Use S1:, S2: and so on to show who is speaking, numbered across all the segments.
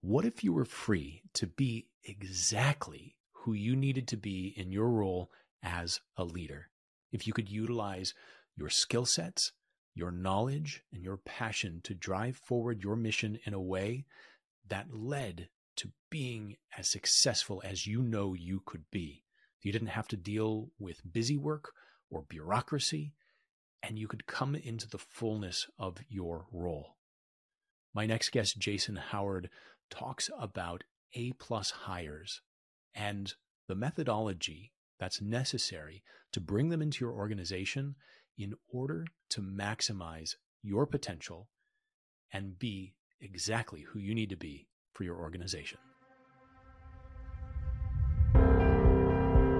S1: What if you were free to be exactly who you needed to be in your role as a leader? If you could utilize your skill sets, your knowledge, and your passion to drive forward your mission in a way that led to being as successful as you know you could be. You didn't have to deal with busy work or bureaucracy, and you could come into the fullness of your role. My next guest, Jason Howard, talks about A plus hires and the methodology that's necessary to bring them into your organization in order to maximize your potential and be exactly who you need to be for your organization.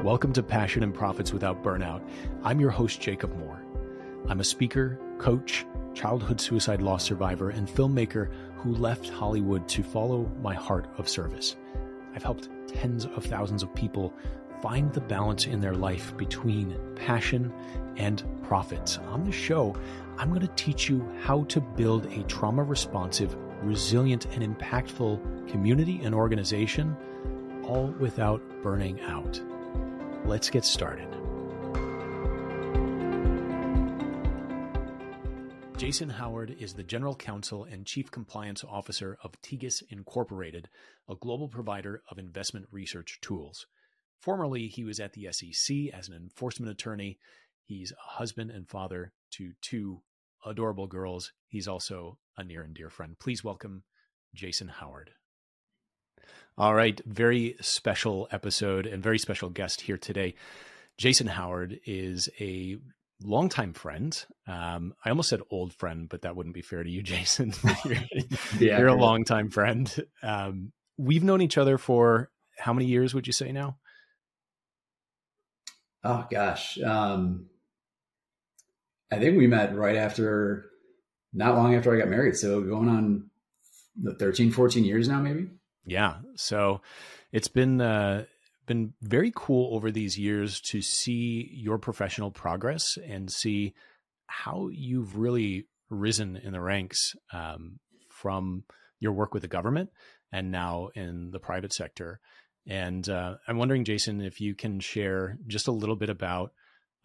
S1: Welcome to Passion and Profits Without Burnout. I'm your host, Jacob Moore. I'm a speaker, coach, childhood suicide loss survivor, and filmmaker who left Hollywood to follow my heart of service. I've helped tens of thousands of people find the balance in their life between passion and profits. On the show, I'm going to teach you how to build a trauma responsive, resilient, and impactful community and organization, all without burning out. Let's get started. Jason Howard is the General Counsel and Chief Compliance Officer of Tegus Incorporated, a global provider of investment research tools. Formerly, he was at the SEC as an enforcement attorney. He's a husband and father to two adorable girls. He's also a near and dear friend. Please welcome Jason Howard. All right, very special episode and very special guest here today. Jason Howard is a longtime friend. Um, I almost said old friend, but that wouldn't be fair to you, Jason. you're, yeah, you're a longtime friend. Um, we've known each other for how many years would you say now?
S2: Oh gosh, um, I think we met right after, not long after I got married. So going on the 13, 14 years now, maybe.
S1: Yeah. So it's been uh, been very cool over these years to see your professional progress and see how you've really risen in the ranks um, from your work with the government and now in the private sector. And uh, I'm wondering, Jason, if you can share just a little bit about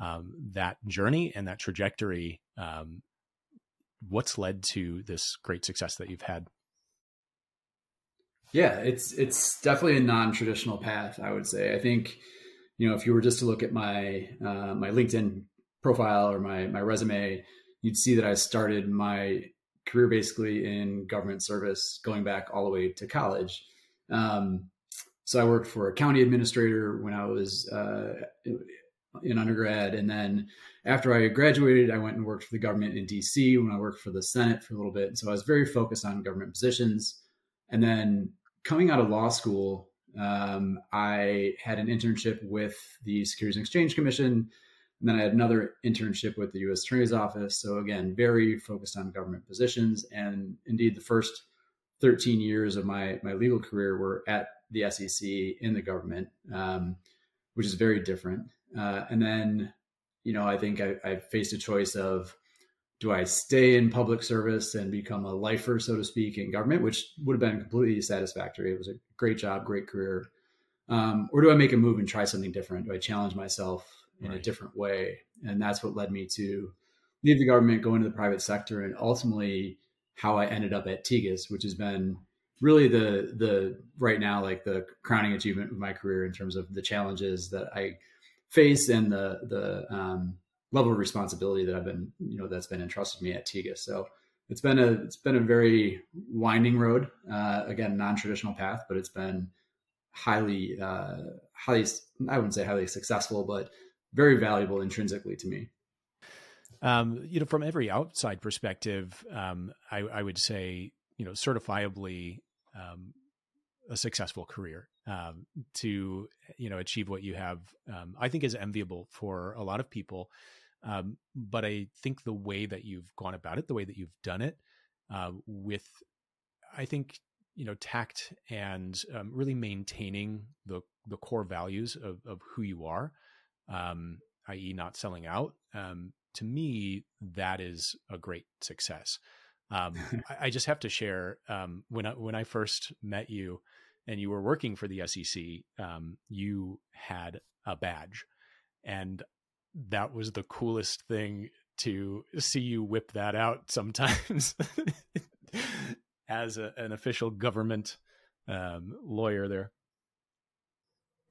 S1: um, that journey and that trajectory. Um, what's led to this great success that you've had?
S2: Yeah, it's it's definitely a non-traditional path. I would say. I think, you know, if you were just to look at my uh, my LinkedIn profile or my my resume, you'd see that I started my career basically in government service, going back all the way to college. Um, so I worked for a county administrator when I was uh, in undergrad, and then after I graduated, I went and worked for the government in DC when I worked for the Senate for a little bit. So I was very focused on government positions. And then coming out of law school, um, I had an internship with the Securities and Exchange Commission. And then I had another internship with the U.S. Attorney's Office. So again, very focused on government positions. And indeed, the first 13 years of my my legal career were at the SEC in the government, um, which is very different. Uh, and then, you know, I think I, I faced a choice of do I stay in public service and become a lifer, so to speak, in government, which would have been completely satisfactory. It was a great job, great career. Um, or do I make a move and try something different? Do I challenge myself in right. a different way? And that's what led me to leave the government, go into the private sector, and ultimately how I ended up at Tegus, which has been really the the right now like the crowning achievement of my career in terms of the challenges that I face and the the um, level of responsibility that I've been, you know, that's been entrusted to me at Tegus. So it's been a it's been a very winding road. Uh, again, non traditional path, but it's been highly uh, highly I wouldn't say highly successful, but very valuable intrinsically to me.
S1: Um, you know, from every outside perspective, um, I, I, would say, you know, certifiably um, a successful career um, to you know achieve what you have um, i think is enviable for a lot of people um, but i think the way that you've gone about it the way that you've done it uh, with i think you know tact and um, really maintaining the the core values of, of who you are um, i.e not selling out um, to me that is a great success. Um, I, I, just have to share um, when I, when I first met you, and you were working for the SEC, um, you had a badge, and that was the coolest thing to see you whip that out sometimes as a, an official government um, lawyer there.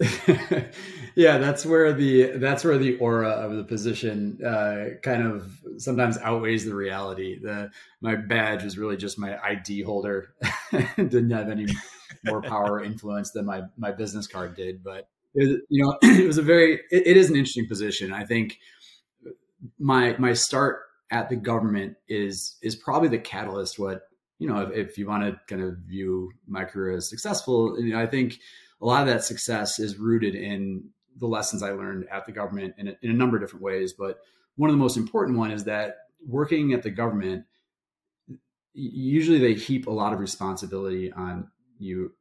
S2: yeah, that's where the that's where the aura of the position uh, kind of sometimes outweighs the reality. The my badge was really just my ID holder; didn't have any more power influence than my my business card did. But it, you know, it was a very it, it is an interesting position. I think my my start at the government is is probably the catalyst. What you know, if, if you want to kind of view my career as successful, you know, I think a lot of that success is rooted in the lessons I learned at the government in a, in a number of different ways. But one of the most important one is that working at the government, usually they heap a lot of responsibility on you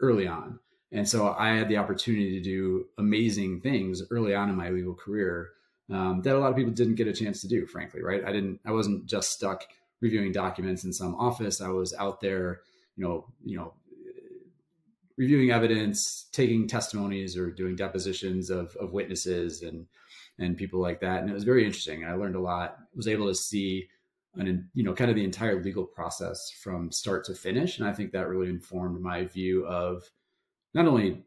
S2: early on. And so I had the opportunity to do amazing things early on in my legal career um, that a lot of people didn't get a chance to do, frankly, right? I didn't, I wasn't just stuck reviewing documents in some office. I was out there, you know, you know, reviewing evidence, taking testimonies or doing depositions of, of witnesses and and people like that. And it was very interesting. And I learned a lot. Was able to see an you know kind of the entire legal process from start to finish. And I think that really informed my view of not only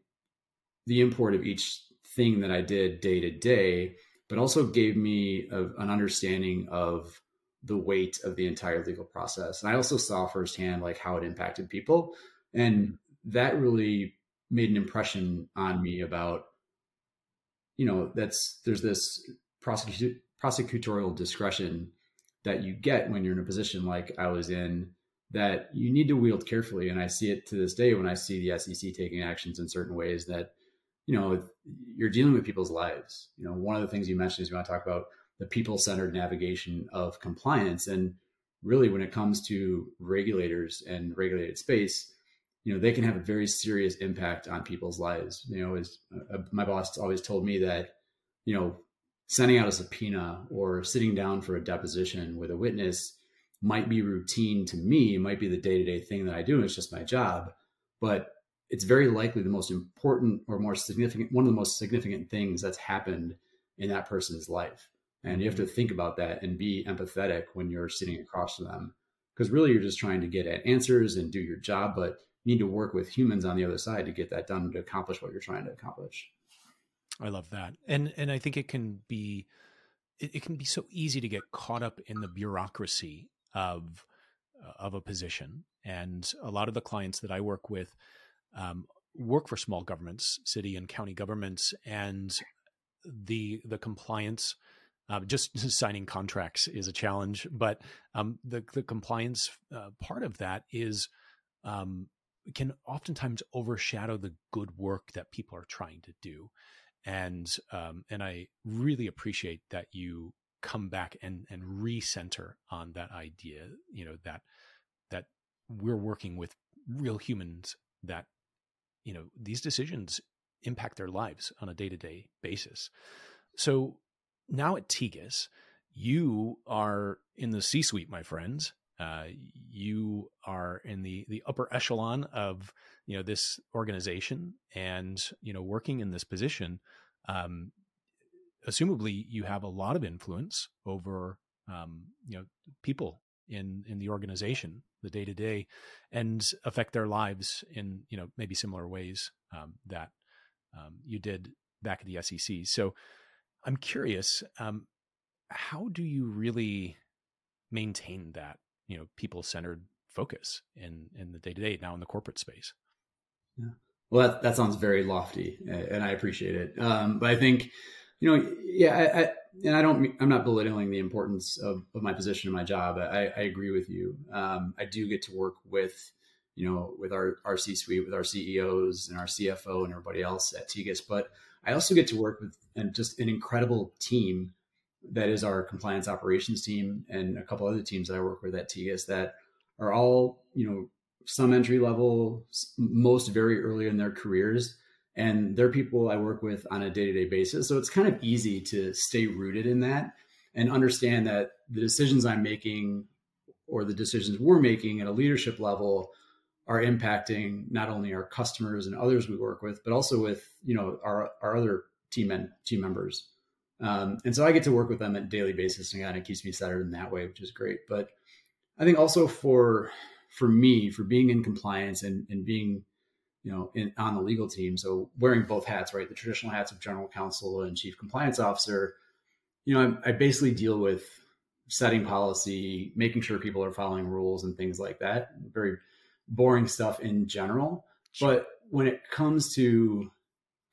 S2: the import of each thing that I did day to day, but also gave me a, an understanding of the weight of the entire legal process. And I also saw firsthand like how it impacted people. And that really made an impression on me about you know that's there's this prosecu- prosecutorial discretion that you get when you're in a position like I was in that you need to wield carefully. And I see it to this day when I see the SEC taking actions in certain ways that you know you're dealing with people's lives. You know one of the things you mentioned is you want to talk about the people centered navigation of compliance. And really when it comes to regulators and regulated space you know they can have a very serious impact on people's lives. You know as uh, my boss always told me that you know sending out a subpoena or sitting down for a deposition with a witness might be routine to me. It might be the day-to-day thing that i do and it's just my job. But it's very likely the most important or more significant one of the most significant things that's happened in that person's life. And you have to mm-hmm. think about that and be empathetic when you're sitting across from them. Because really you're just trying to get at answers and do your job but you need to work with humans on the other side to get that done to accomplish what you're trying to accomplish.
S1: I love that. And and I think it can be it, it can be so easy to get caught up in the bureaucracy of uh, of a position. And a lot of the clients that I work with um, work for small governments, city and county governments, and the the compliance uh, just signing contracts is a challenge, but um, the the compliance uh, part of that is um, can oftentimes overshadow the good work that people are trying to do. And um, and I really appreciate that you come back and and recenter on that idea. You know that that we're working with real humans that you know these decisions impact their lives on a day to day basis. So now at Tegus, you are in the C suite, my friends, uh, you are in the the upper echelon of you know this organization and you know working in this position um, assumably you have a lot of influence over um, you know people in in the organization the day to day and affect their lives in you know maybe similar ways um, that um, you did back at the SEC so I'm curious um, how do you really maintain that you know people centered focus in in the day to day now in the corporate space.
S2: Yeah. Well, that that sounds very lofty, and I appreciate it. Um, but I think, you know, yeah, I, I, and I don't, I'm not belittling the importance of, of my position and my job. I, I agree with you. Um, I do get to work with, you know, with our our C suite, with our CEOs and our CFO and everybody else at Tegus. But I also get to work with and just an incredible team that is our compliance operations team and a couple other teams that I work with at Tegus that are all, you know, some entry level, most very early in their careers. And they're people I work with on a day to day basis. So it's kind of easy to stay rooted in that and understand that the decisions I'm making or the decisions we're making at a leadership level are impacting not only our customers and others we work with, but also with you know our our other team and team members. Um, and so I get to work with them at daily basis, and kind of keeps me centered in that way, which is great. But I think also for for me, for being in compliance and and being you know in, on the legal team, so wearing both hats, right, the traditional hats of general counsel and chief compliance officer. You know, I, I basically deal with setting policy, making sure people are following rules and things like that. Very boring stuff in general. But when it comes to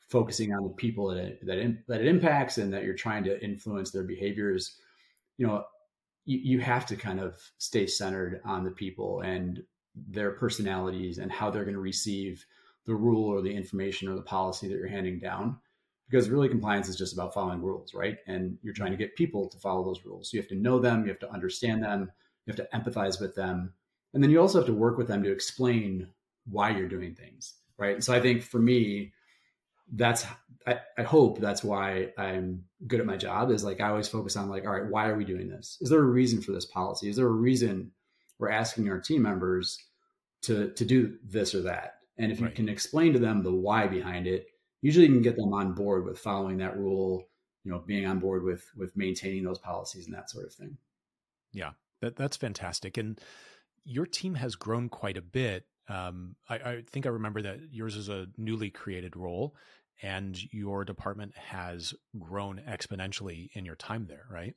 S2: focusing on the people that it, that, in, that it impacts and that you're trying to influence their behaviors, you know, you, you have to kind of stay centered on the people and their personalities and how they're going to receive the rule or the information or the policy that you're handing down. Because really, compliance is just about following rules, right? And you're trying to get people to follow those rules. So you have to know them, you have to understand them, you have to empathize with them, and then you also have to work with them to explain why you're doing things right and so i think for me that's I, I, hope that's why i'm good at my job is like i always focus on like all right why are we doing this? Is there a reason for this policy? Is there a reason we're asking our team members to to do this or that? And if right. you can explain to them the why behind it usually you can get them on board with following that rule you know being on board with with maintaining those policies and that sort of thing.
S1: Yeah that, that's fantastic. And your team has grown quite a bit. Um, I, I, think I remember that yours is a newly created role, and your department has grown exponentially in your time there, right?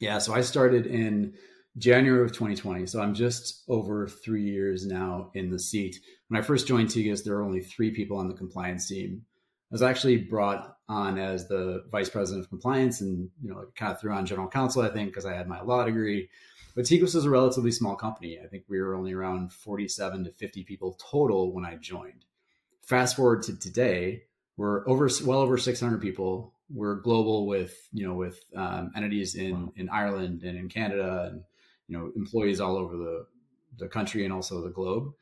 S2: Yeah. So I started in January of 2020. So I'm just over three years now in the seat. When I first joined Tegus, there were only three people on the compliance team. I was actually brought on as the vice president of compliance and, you know, kind of threw on general counsel, I think, because I had my law degree. But Tegus is a relatively small company. I think we were only around 47 to 50 people total when I joined. Fast forward to today, we're over well over 600 people. We're global with you know with um, entities in wow. in Ireland and in Canada and you know employees all over the the country and also the globe.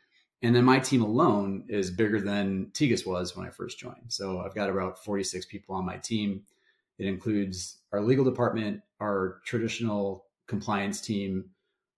S2: And then my team alone is bigger than Tegus was when I first joined. So I've got about 46 people on my team. It includes our legal department, our traditional compliance team,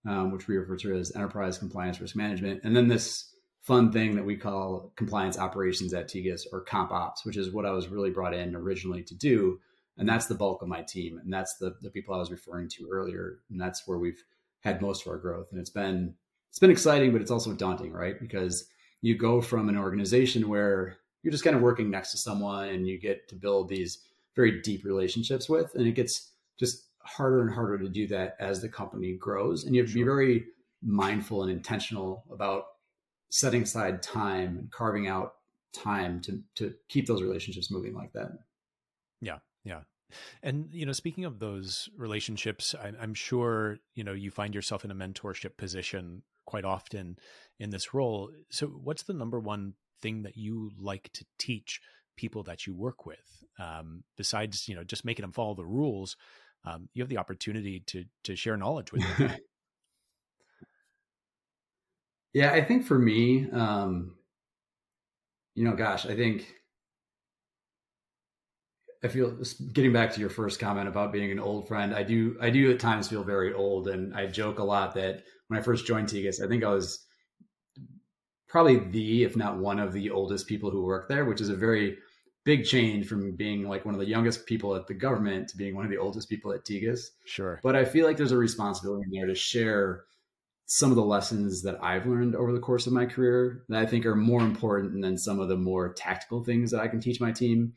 S2: um, which we refer to as enterprise compliance risk management, and then this fun thing that we call compliance operations at Tegus or comp ops, which is what I was really brought in originally to do. And that's the bulk of my team. And that's the, the people I was referring to earlier. And that's where we've had most of our growth. And it's been, it's been exciting, but it's also daunting, right? Because you go from an organization where you're just kind of working next to someone and you get to build these very deep relationships with, and it gets just harder and harder to do that as the company grows. And you have to be very mindful and intentional about setting aside time and carving out time to to keep those relationships moving like that.
S1: Yeah, yeah. And you know, speaking of those relationships, I, I'm sure you know you find yourself in a mentorship position quite often in this role. So, what's the number one thing that you like to teach people that you work with? Um, besides, you know, just making them follow the rules, um, you have the opportunity to to share knowledge with them.
S2: yeah, I think for me, um, you know, gosh, I think I feel getting back to your first comment about being an old friend. I do, I do at times feel very old, and I joke a lot that when I first joined Tegus, I think I was probably the, if not one of the oldest people who work there, which is a very big change from being like one of the youngest people at the government to being one of the oldest people at Tegus.
S1: Sure.
S2: But I feel like there's a responsibility in there to share some of the lessons that I've learned over the course of my career that I think are more important than some of the more tactical things that I can teach my team.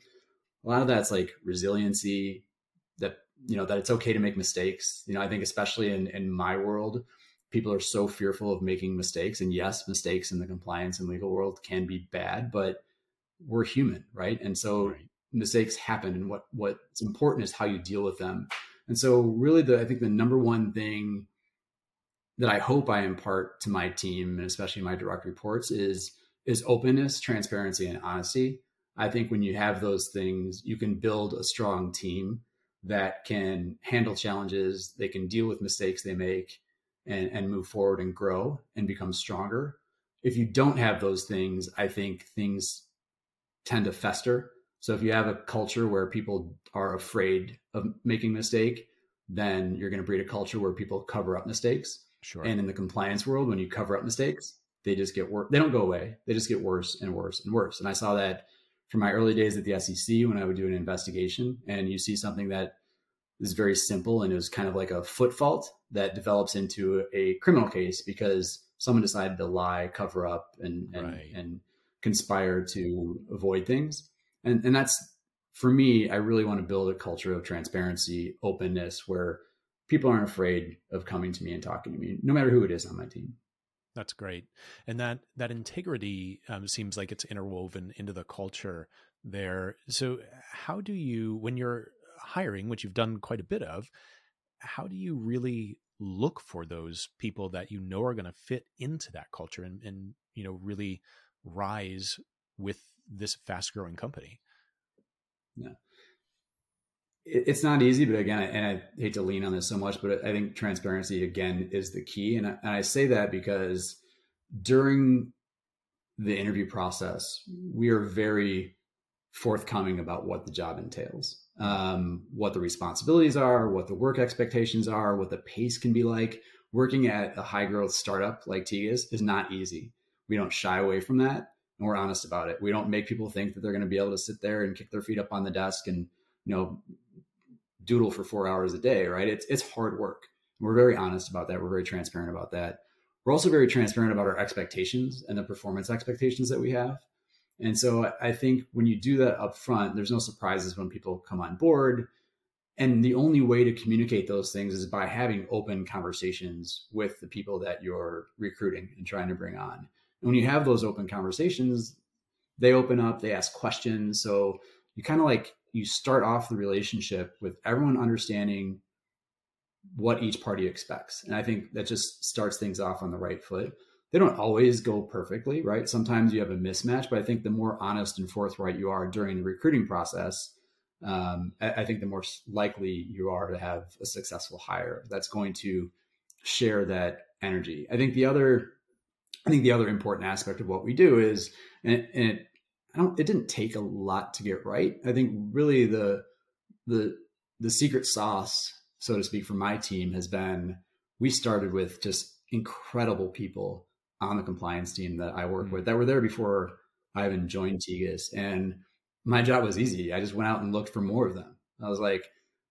S2: A lot of that's like resiliency, that you know, that it's okay to make mistakes. You know, I think especially in in my world, people are so fearful of making mistakes. And yes, mistakes in the compliance and legal world can be bad, but we're human, right? And so right. mistakes happen, and what what's important is how you deal with them. And so, really, the I think the number one thing that I hope I impart to my team, and especially my direct reports, is is openness, transparency, and honesty. I think when you have those things, you can build a strong team that can handle challenges, they can deal with mistakes they make, and, and move forward and grow and become stronger. If you don't have those things, I think things tend to fester. So if you have a culture where people are afraid of making mistake, then you're going to breed a culture where people cover up mistakes.
S1: Sure.
S2: And in the compliance world, when you cover up mistakes, they just get worse. They don't go away. They just get worse and worse and worse. And I saw that from my early days at the SEC when I would do an investigation and you see something that is very simple and it was kind of like a foot fault that develops into a criminal case because someone decided to lie, cover up, and and, right. and conspire to avoid things. And and that's for me. I really want to build a culture of transparency, openness, where people aren't afraid of coming to me and talking to me, no matter who it is on my team.
S1: That's great, and that that integrity um, seems like it's interwoven into the culture there. So, how do you, when you're hiring, which you've done quite a bit of, how do you really look for those people that you know are going to fit into that culture and, and you know really rise with this fast growing company?
S2: Yeah it's not easy, but again, and I hate to lean on this so much, but I think transparency again is the key. And I, and I say that because during the interview process, we are very forthcoming about what the job entails, um, what the responsibilities are, what the work expectations are, what the pace can be like. Working at a high growth startup like Tegus is not easy. We don't shy away from that, and we're honest about it. We don't make people think that they're going to be able to sit there and kick their feet up on the desk and you know doodle for four hours a day, right? It's it's hard work. We're very honest about that. We're very transparent about that. We're also very transparent about our expectations and the performance expectations that we have. And so I think when you do that up front, there's no surprises when people come on board. And the only way to communicate those things is by having open conversations with the people that you're recruiting and trying to bring on. And when you have those open conversations, they open up, they ask questions. So you kind of like you start off the relationship with everyone understanding what each party expects. And I think that just starts things off on the right foot. They don't always go perfectly, right? Sometimes you have a mismatch, but I think the more honest and forthright you are during the recruiting process, um, I, think the more likely you are to have a successful hire that's going to share that energy. I think the other, I think the other important aspect of what we do is, and, and it I don't. It didn't take a lot to get right. I think really the the the secret sauce, so to speak, for my team has been we started with just incredible people on the compliance team that I work mm-hmm. with that were there before I even joined Tegus, and my job was easy. I just went out and looked for more of them. I was like,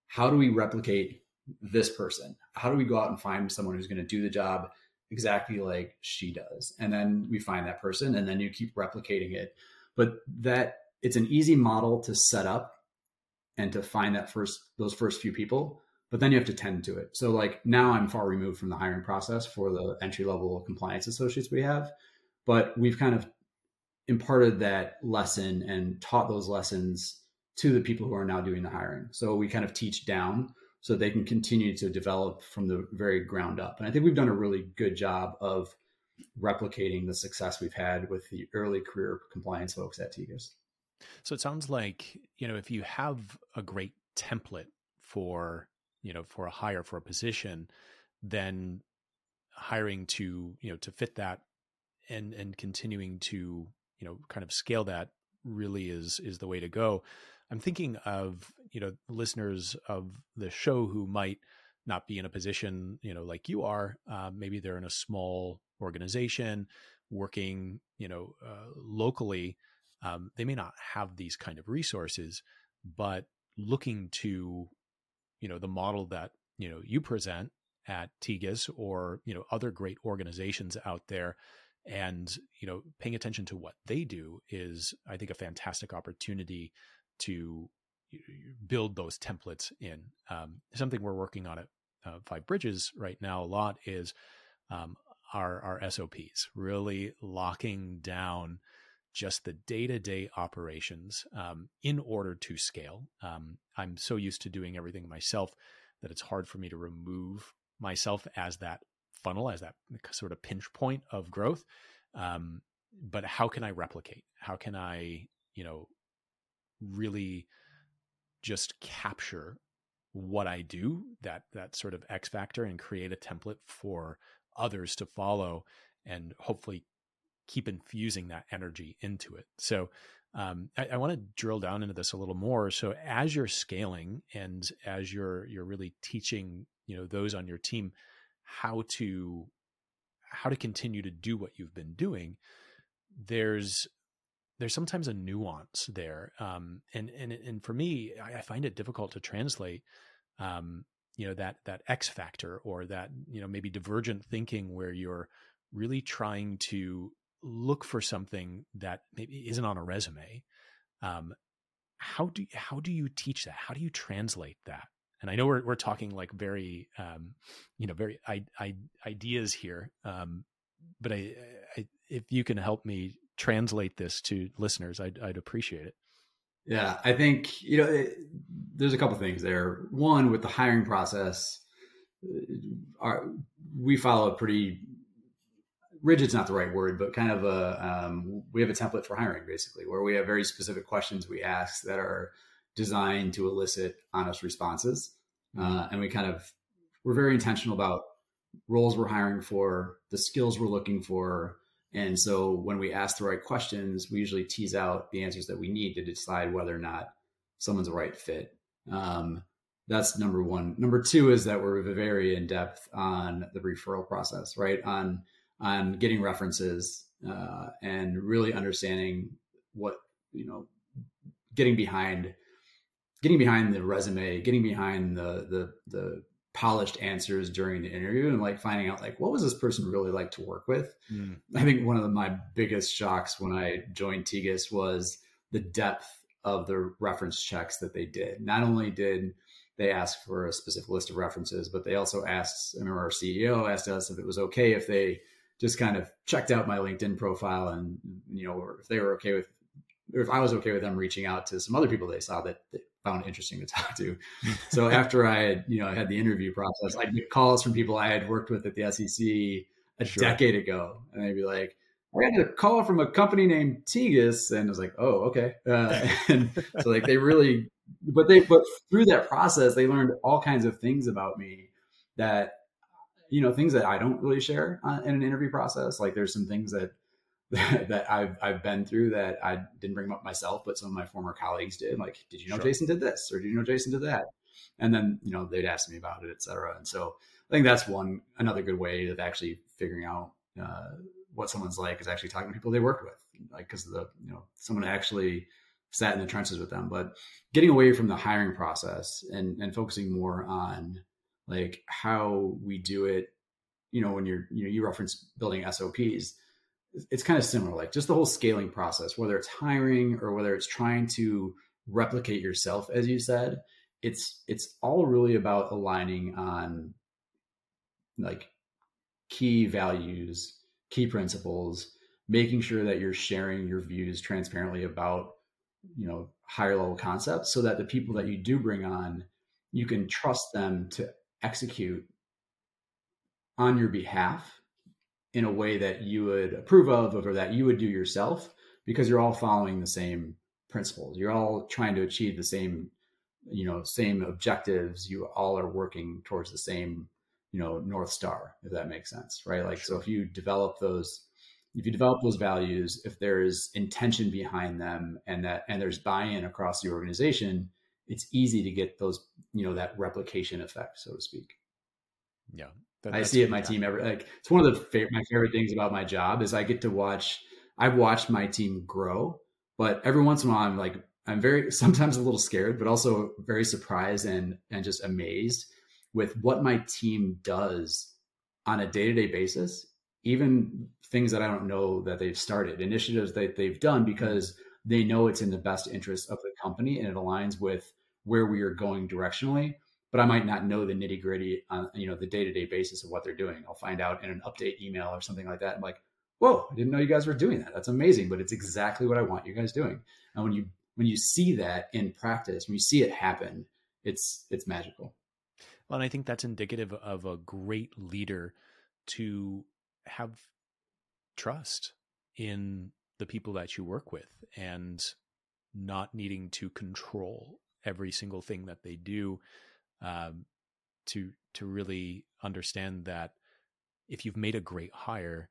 S2: how do we replicate this person? How do we go out and find someone who's going to do the job exactly like she does? And then we find that person, and then you keep replicating it but that it's an easy model to set up and to find that first those first few people but then you have to tend to it. So like now i'm far removed from the hiring process for the entry level compliance associates we have but we've kind of imparted that lesson and taught those lessons to the people who are now doing the hiring. So we kind of teach down so they can continue to develop from the very ground up. And i think we've done a really good job of replicating the success we've had with the early career compliance folks at Tegus.
S1: So it sounds like, you know, if you have a great template for, you know, for a hire for a position, then hiring to, you know, to fit that and and continuing to, you know, kind of scale that really is is the way to go. I'm thinking of, you know, listeners of the show who might not be in a position, you know, like you are. Uh, maybe they're in a small organization working, you know, uh, locally. Um, they may not have these kind of resources, but looking to, you know, the model that you know you present at Tegus or you know other great organizations out there, and you know paying attention to what they do is, I think, a fantastic opportunity to build those templates in. Um, something we're working on at uh, Five Bridges right now a lot is um, our our SOPs, really locking down just the day to day operations um, in order to scale. Um, I'm so used to doing everything myself that it's hard for me to remove myself as that funnel, as that sort of pinch point of growth. Um, but how can I replicate? How can I, you know, really just capture what I do, that that sort of X factor, and create a template for others to follow, and hopefully keep infusing that energy into it. So Um, I, I want to drill down into this a little more. So as you're scaling and as you're you're really teaching, you know, those on your team how to how to continue to do what you've been doing, there's there's sometimes a nuance there, um, and and and for me, I, I find it difficult to translate. Um, you know that that X factor or that you know maybe divergent thinking where you're really trying to look for something that maybe isn't on a resume. Um, how do how do you teach that? How do you translate that? And I know we're we're talking like very um, you know very I, I, ideas here, um, but I, I, if you can help me translate this to listeners, I'd, I'd appreciate it.
S2: Yeah, I think you know there's a couple things there. One with the hiring process, uh, our, we follow a pretty rigid's not the right word, but kind of a um, we have a template for hiring basically, where we have very specific questions we ask that are designed to elicit honest responses, mm-hmm. uh, and we kind of we're very intentional about roles we're hiring for, the skills we're looking for, and so when we ask the right questions, we usually tease out the answers that we need to decide whether or not someone's a right fit. Um, that's number one. Number two is that we're very in depth on the referral process, right? On on getting references uh, and really understanding what you know, getting behind, getting behind the resume, getting behind the the the polished answers during the interview and like finding out like what was this person really like to work with mm. i think one of the, my biggest shocks when i joined tegus was the depth of the reference checks that they did not only did they ask for a specific list of references but they also asked i remember our ceo asked us if it was okay if they just kind of checked out my linkedin profile and you know if they were okay with or if I was okay with them reaching out to some other people they saw that, they found interesting to talk to. so after I had, you know, I had the interview process, I'd get calls from people I had worked with at the SEC a sure. decade ago, and they'd be like, "I got a call from a company named Tegus," and I was like, "Oh, okay." Uh, and so like they really, but they, but through that process, they learned all kinds of things about me that, you know, things that I don't really share uh, in an interview process. Like there's some things that that, I've I've been through that I didn't bring up myself, but some of my former colleagues did. Like, did you know sure. Jason did this, or did you know Jason did that? And then you know they'd ask me about it, et cetera. And so I think that's one another good way of actually figuring out uh, what someone's like is actually talking to people they worked with, like because the you know someone actually sat in the trenches with them. But getting away from the hiring process and and focusing more on like how we do it. You know, when you're you know you reference building SOPs it's kind of similar, like just the whole scaling process, whether it's hiring or whether it's trying to replicate yourself, as you said, it's it's all really about aligning on like key values, key principles, making sure that you're sharing your views transparently about you know higher level concepts so that the people that you do bring on you can trust them to execute on your behalf in a way that you would approve of or that you would do yourself because you're all following the same principles. You're all trying to achieve the same you know same objectives. You all are working towards the same you know north star if that makes sense right? Like sure. so if you develop those if you develop those values if there's intention behind them and that and there's buy-in across the organization it's easy to get those you know that replication effect so to speak.
S1: Yeah.
S2: That, I see it my team ever like it's one of the fa- my favorite things about my job is I get to watch I've watched my team grow, but every once in a while I'm like I'm very sometimes a little scared, but also very surprised and and just amazed with what my team does on a day-to-day basis, even things that I don't know that they've started, initiatives that they've done because they know it's in the best interest of the company and it aligns with where we are going directionally but I might not know the nitty gritty on you know the day to day basis of what they're doing. I'll find out in an update email or something like that. I'm like, whoa, I didn't know you guys were doing that. That's amazing, but it's exactly what I want you guys doing. And when you when you see that in practice, when you see it happen, it's it's magical.
S1: And I think that's indicative of a great leader to have trust in the people that you work with and not needing to control every single thing that they do um, to to really understand that if you've made a great hire,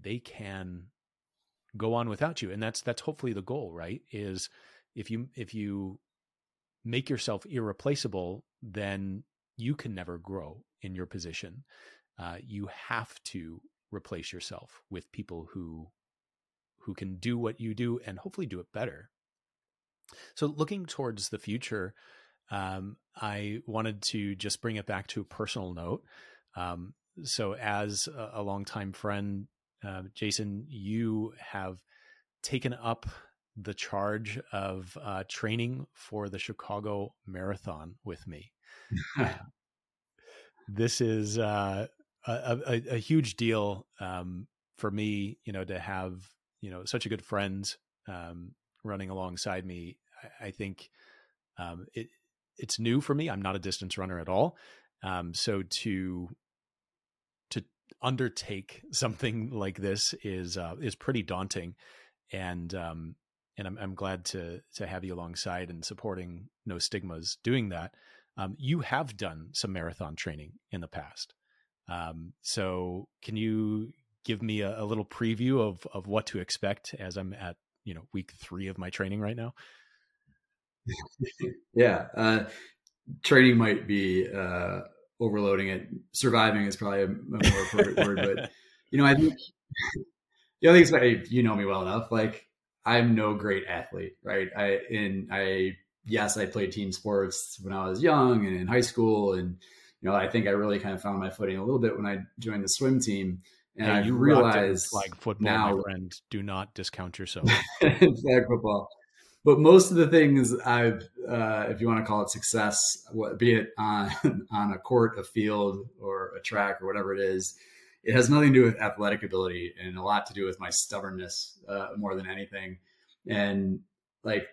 S1: they can go on without you. And that's that's hopefully the goal right? Is if you if you make yourself irreplaceable then you can never grow in your position uh, you have to replace yourself with people who who can do what you do and hopefully do it better so looking towards the future um, i wanted to just bring it back to a personal note um, so as a, a longtime friend uh, Jason, you have taken up the charge of uh, training for the Chicago Marathon with me. this is uh, a, a, a, huge deal um, for me, you know, to have you know such a good friend um, running alongside me. I, I think um, it it's new for me. I'm not a distance runner at all, um, so to undertake something like this is uh, is pretty daunting, and um, and I'm, I'm glad to to have you alongside and supporting No Stigmas doing that. Um, you have done some marathon training in the past, um, so can you give me a, a little preview of of what to expect as I'm at you know week three of my training right now?
S2: yeah, uh, training might be uh, overloading it. Surviving is probably a, more appropriate word, but you know, I think the other thing is, you know me well enough. Like I'm no great athlete, right? I and I yes, I played team sports when I was young and in high school, and you know, I think I really kind of found my footing a little bit when I joined the swim team. And hey, I realized
S1: like football, now, my friend, do not discount yourself.
S2: flag football but most of the things I've, uh, if you want to call it success, what, be it on on a court, a field, or a track, or whatever it is, it has nothing to do with athletic ability and a lot to do with my stubbornness uh, more than anything, and like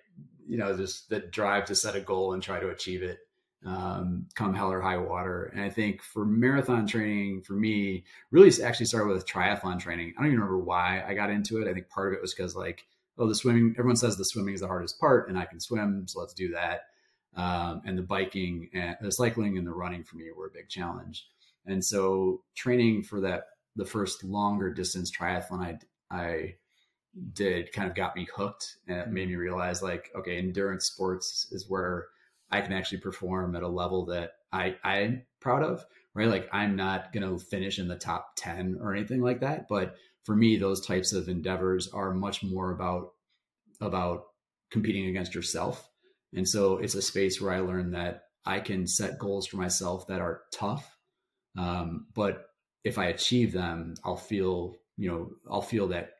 S2: you know, just the drive to set a goal and try to achieve it, um, come hell or high water. And I think for marathon training, for me, really actually started with triathlon training. I don't even remember why I got into it. I think part of it was because like oh, the swimming, everyone says the swimming is the hardest part and I can swim. So let's do that. Um, and the biking and the cycling and the running for me were a big challenge. And so training for that, the first longer distance triathlon I, I did kind of got me hooked and it made me realize like, okay, endurance sports is where I can actually perform at a level that I, I'm proud of, right? Like I'm not to finish in the top 10 or anything like that, but for me, those types of endeavors are much more about about competing against yourself. And so it's a space where I learned that I can set goals for myself that are tough. Um, but if I achieve them, I'll feel, you know, I'll feel that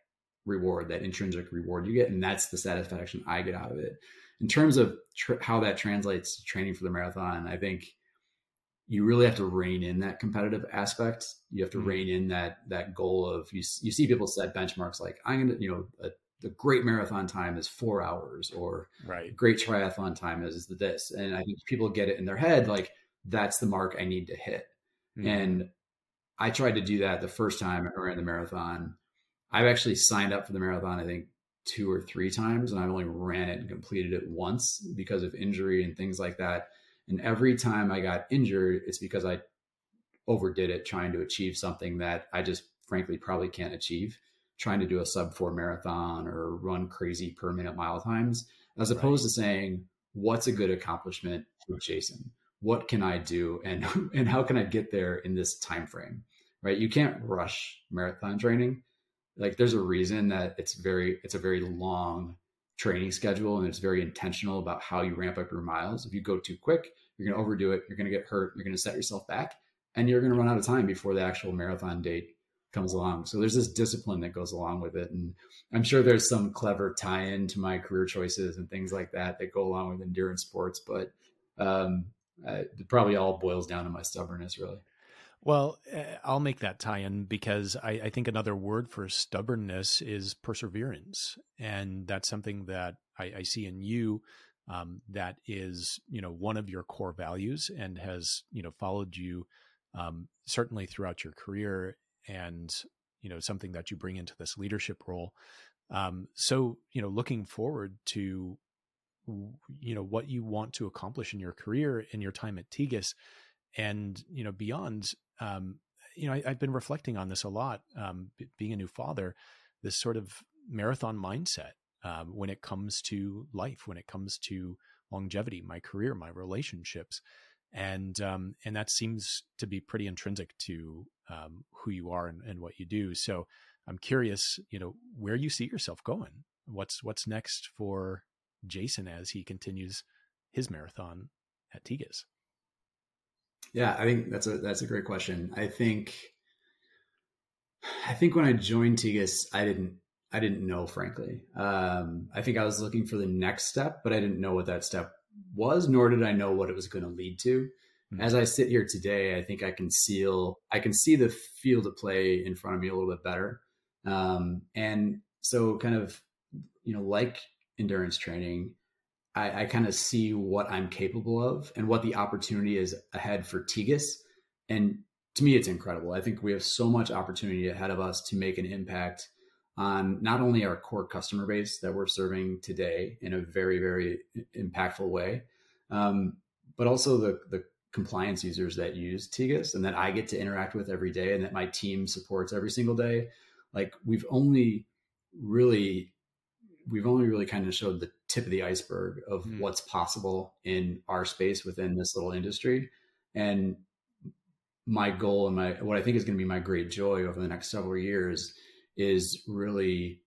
S2: reward, that intrinsic reward you get. And that's the satisfaction I get out of it. In terms of tr- how that translates to training for the marathon, I think you really have to rein in that competitive aspect. You have to mm-hmm. rein in that that goal of you. You see people set benchmarks like I'm gonna, you know, a, the great marathon time is four hours, or
S1: right,
S2: great triathlon time is this, and I think people get it in their head like that's the mark I need to hit. Mm-hmm. And I tried to do that the first time I ran the marathon. I've actually signed up for the marathon. I think two or three times, and I've only ran it and completed it once because of injury and things like that and every time I got injured, it's because I overdid it trying to achieve something that I just frankly probably can't achieve, trying to do a sub four marathon or run crazy per minute mile times, as opposed right. to saying, what's a good accomplishment for Jason? What can I do and and how can I get there in this time frame? Right? You can't rush marathon training. Like there's a reason that it's very it's a very long training schedule and it's very intentional about how you ramp up your miles. If you go too quick, you're going to overdo it. You're going to get hurt. You're going to set yourself back and you're going to run out of time before the actual marathon date comes along. So there's this discipline that goes along with it. And I'm sure there's some clever tie in to my career choices and things like that that go along with endurance sports. But um, it probably all boils down to my stubbornness, really.
S1: Well, eh, I'll make that tie in because I, I, think another word for stubbornness is perseverance. And that's something that I, I see in you um, that is, you know, one of your core values and has, you know, followed you um, certainly throughout your career and, you know, something that you bring into this leadership role. Um, so, you know, looking forward to, you know, what you want to accomplish in your career in your time at Tegus and, you know, beyond, um, you know, I, have been reflecting on this a lot, um, being a new father, this sort of marathon mindset um, when it comes to life, when it comes to longevity, my career, my relationships, and um, and that seems to be pretty intrinsic to um, who you are and, and what you do. So I'm curious, you know, where you see yourself going. What's what's next for Jason as he continues his marathon at Tegus?
S2: Yeah, I think that's a that's a great question. I think I think when I joined Tegus, I didn't I didn't know, frankly. Um, I think I was looking for the next step, but I didn't know what that step was, nor did I know what it was going to lead to. Mm-hmm. As I sit here today, I think I can seal I can see the field of play in front of me a little bit better. Um, and so kind of, you know, like endurance training, I, I kind of see what I'm capable of and what the opportunity is ahead for Tegus. And to me, it's incredible. I think we have so much opportunity ahead of us to make an impact on not only our core customer base that we're serving today in a very, very impactful way, um, but also the, the compliance users that use Tegus and that I get to interact with every day and that my team supports every single day. Like we've only really we've only really kind of showed the tip of the iceberg of mm. what's possible in our space within this little industry. And my goal and my what I think is going to be my great joy over the next several years is really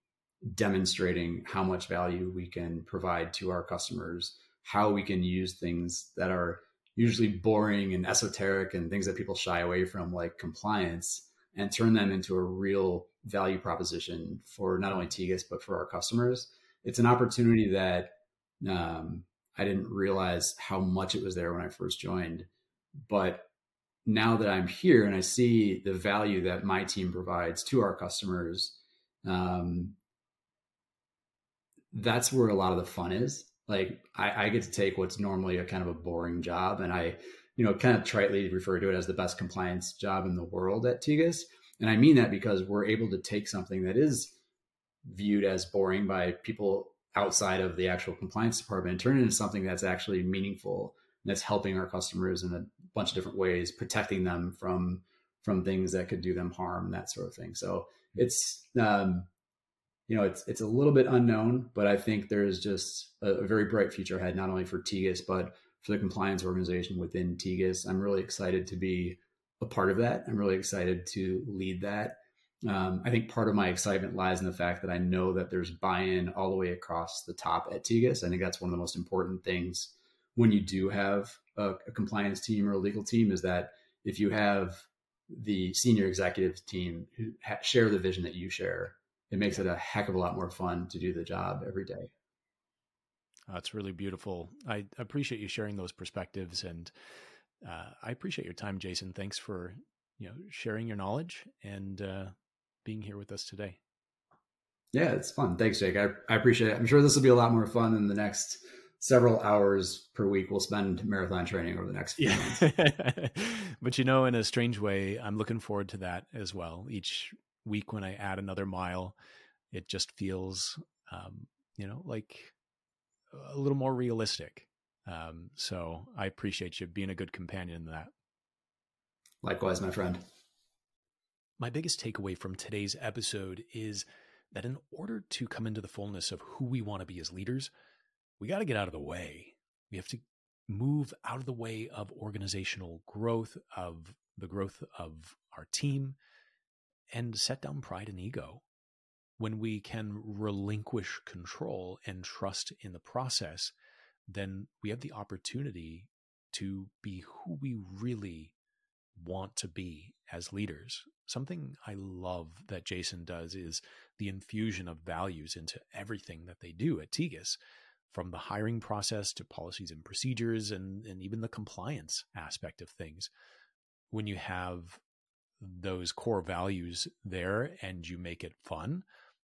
S2: demonstrating how much value we can provide to our customers, how we can use things that are usually boring and esoteric and things that people shy away from, like compliance, and turn them into a real value proposition for not only Tegus but for our customers. It's an opportunity that um, I didn't realize how much it was there when I first joined, but now that I'm here and I see the value that my team provides to our customers, um, that's where a lot of the fun is. Like I, I, get to take what's normally a kind of a boring job, and I, you know, kind of tritely refer to it as the best compliance job in the world at Tegus. And I mean that because we're able to take something that is viewed as boring by people outside of the actual compliance department and turn it into something that's actually meaningful and that's helping our customers in a bunch of different ways, protecting them from from things that could do them harm and that sort of thing. So it's um, you know it's it's a little bit unknown, but I think there's just a, a very bright future ahead, not only for Tegus but for the compliance organization within Tegus. I'm really excited to be a part of that. I'm really excited to lead that. Um, I think part of my excitement lies in the fact that I know that there's buy-in all the way across the top at Tegus. I think that's one of the most important things when you do have a, a compliance team or a legal team is that if you have the senior executive team who ha- share the vision that you share, it makes it a heck of a lot more fun to do the job every day.
S1: That's really beautiful. I appreciate you sharing those perspectives, and uh, I appreciate your time, Jason. Thanks for you know sharing your knowledge and uh, being here with us today.
S2: Yeah, it's fun. Thanks, Jake. I, I appreciate it. I'm sure this will be a lot more fun than the next several hours per week we'll spend marathon training over the next few yeah. months.
S1: but you know, in a strange way, I'm looking forward to that as well. Each week when I add another mile, it just feels, um, you know, like a little more realistic. Um, so I appreciate you being a good companion in that.
S2: Likewise, my friend.
S1: My biggest takeaway from today's episode is that in order to come into the fullness of who we want to be as leaders, we got to get out of the way. We have to move out of the way of organizational growth, of the growth of our team, and set down pride and ego. When we can relinquish control and trust in the process, then we have the opportunity to be who we really want to be as leaders. Something I love that Jason does is the infusion of values into everything that they do at Tegus from the hiring process to policies and procedures and, and even the compliance aspect of things. When you have those core values there and you make it fun,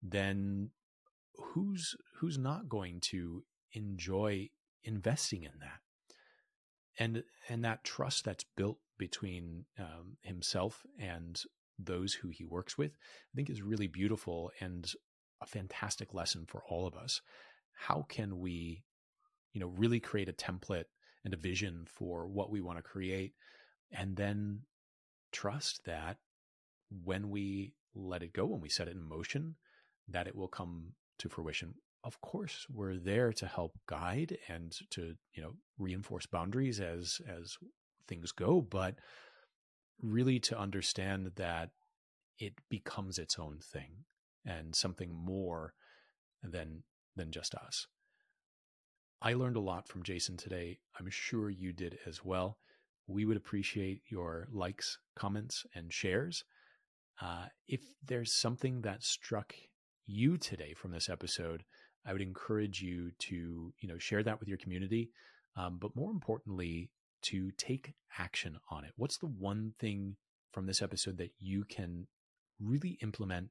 S1: then who's who's not going to enjoy investing in that? And and that trust that's built between um, himself and those who he works with, I think is really beautiful and a fantastic lesson for all of us how can we, you know, really create a template and a vision for what we want to create and then trust that when we let it go, when we set it in motion, that it will come to fruition. Of course, we're there to help guide and to, you know, reinforce boundaries as as things go, but really to understand that it becomes its own thing and something more than than just us. I learned a lot from Jason today. I'm sure you did as well. We would appreciate your likes, comments, and shares. Uh, if there's something that struck you today from this episode, I would encourage you to you know share that with your community, um, but more importantly, to take action on it. What's the one thing from this episode that you can really implement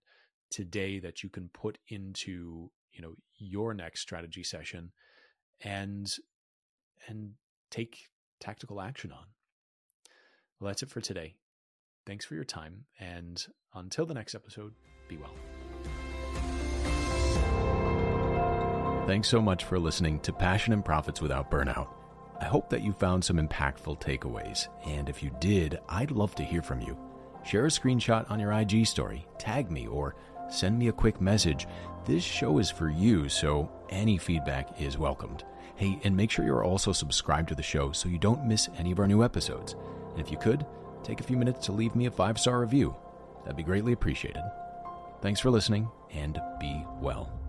S1: today that you can put into you know your next strategy session and and take tactical action on? Well that's it for today. Thanks for your time and until the next episode be well thanks so much for listening to passion and profits without burnout i hope that you found some impactful takeaways and if you did i'd love to hear from you share a screenshot on your ig story tag me or send me a quick message. This show is for you, so any feedback is welcomed. Hey, and make sure you're also subscribed to the show so you don't miss any of our new episodes. And if you could, take a few minutes to leave me a five star review. That'd be greatly appreciated. Thanks for listening, and be well.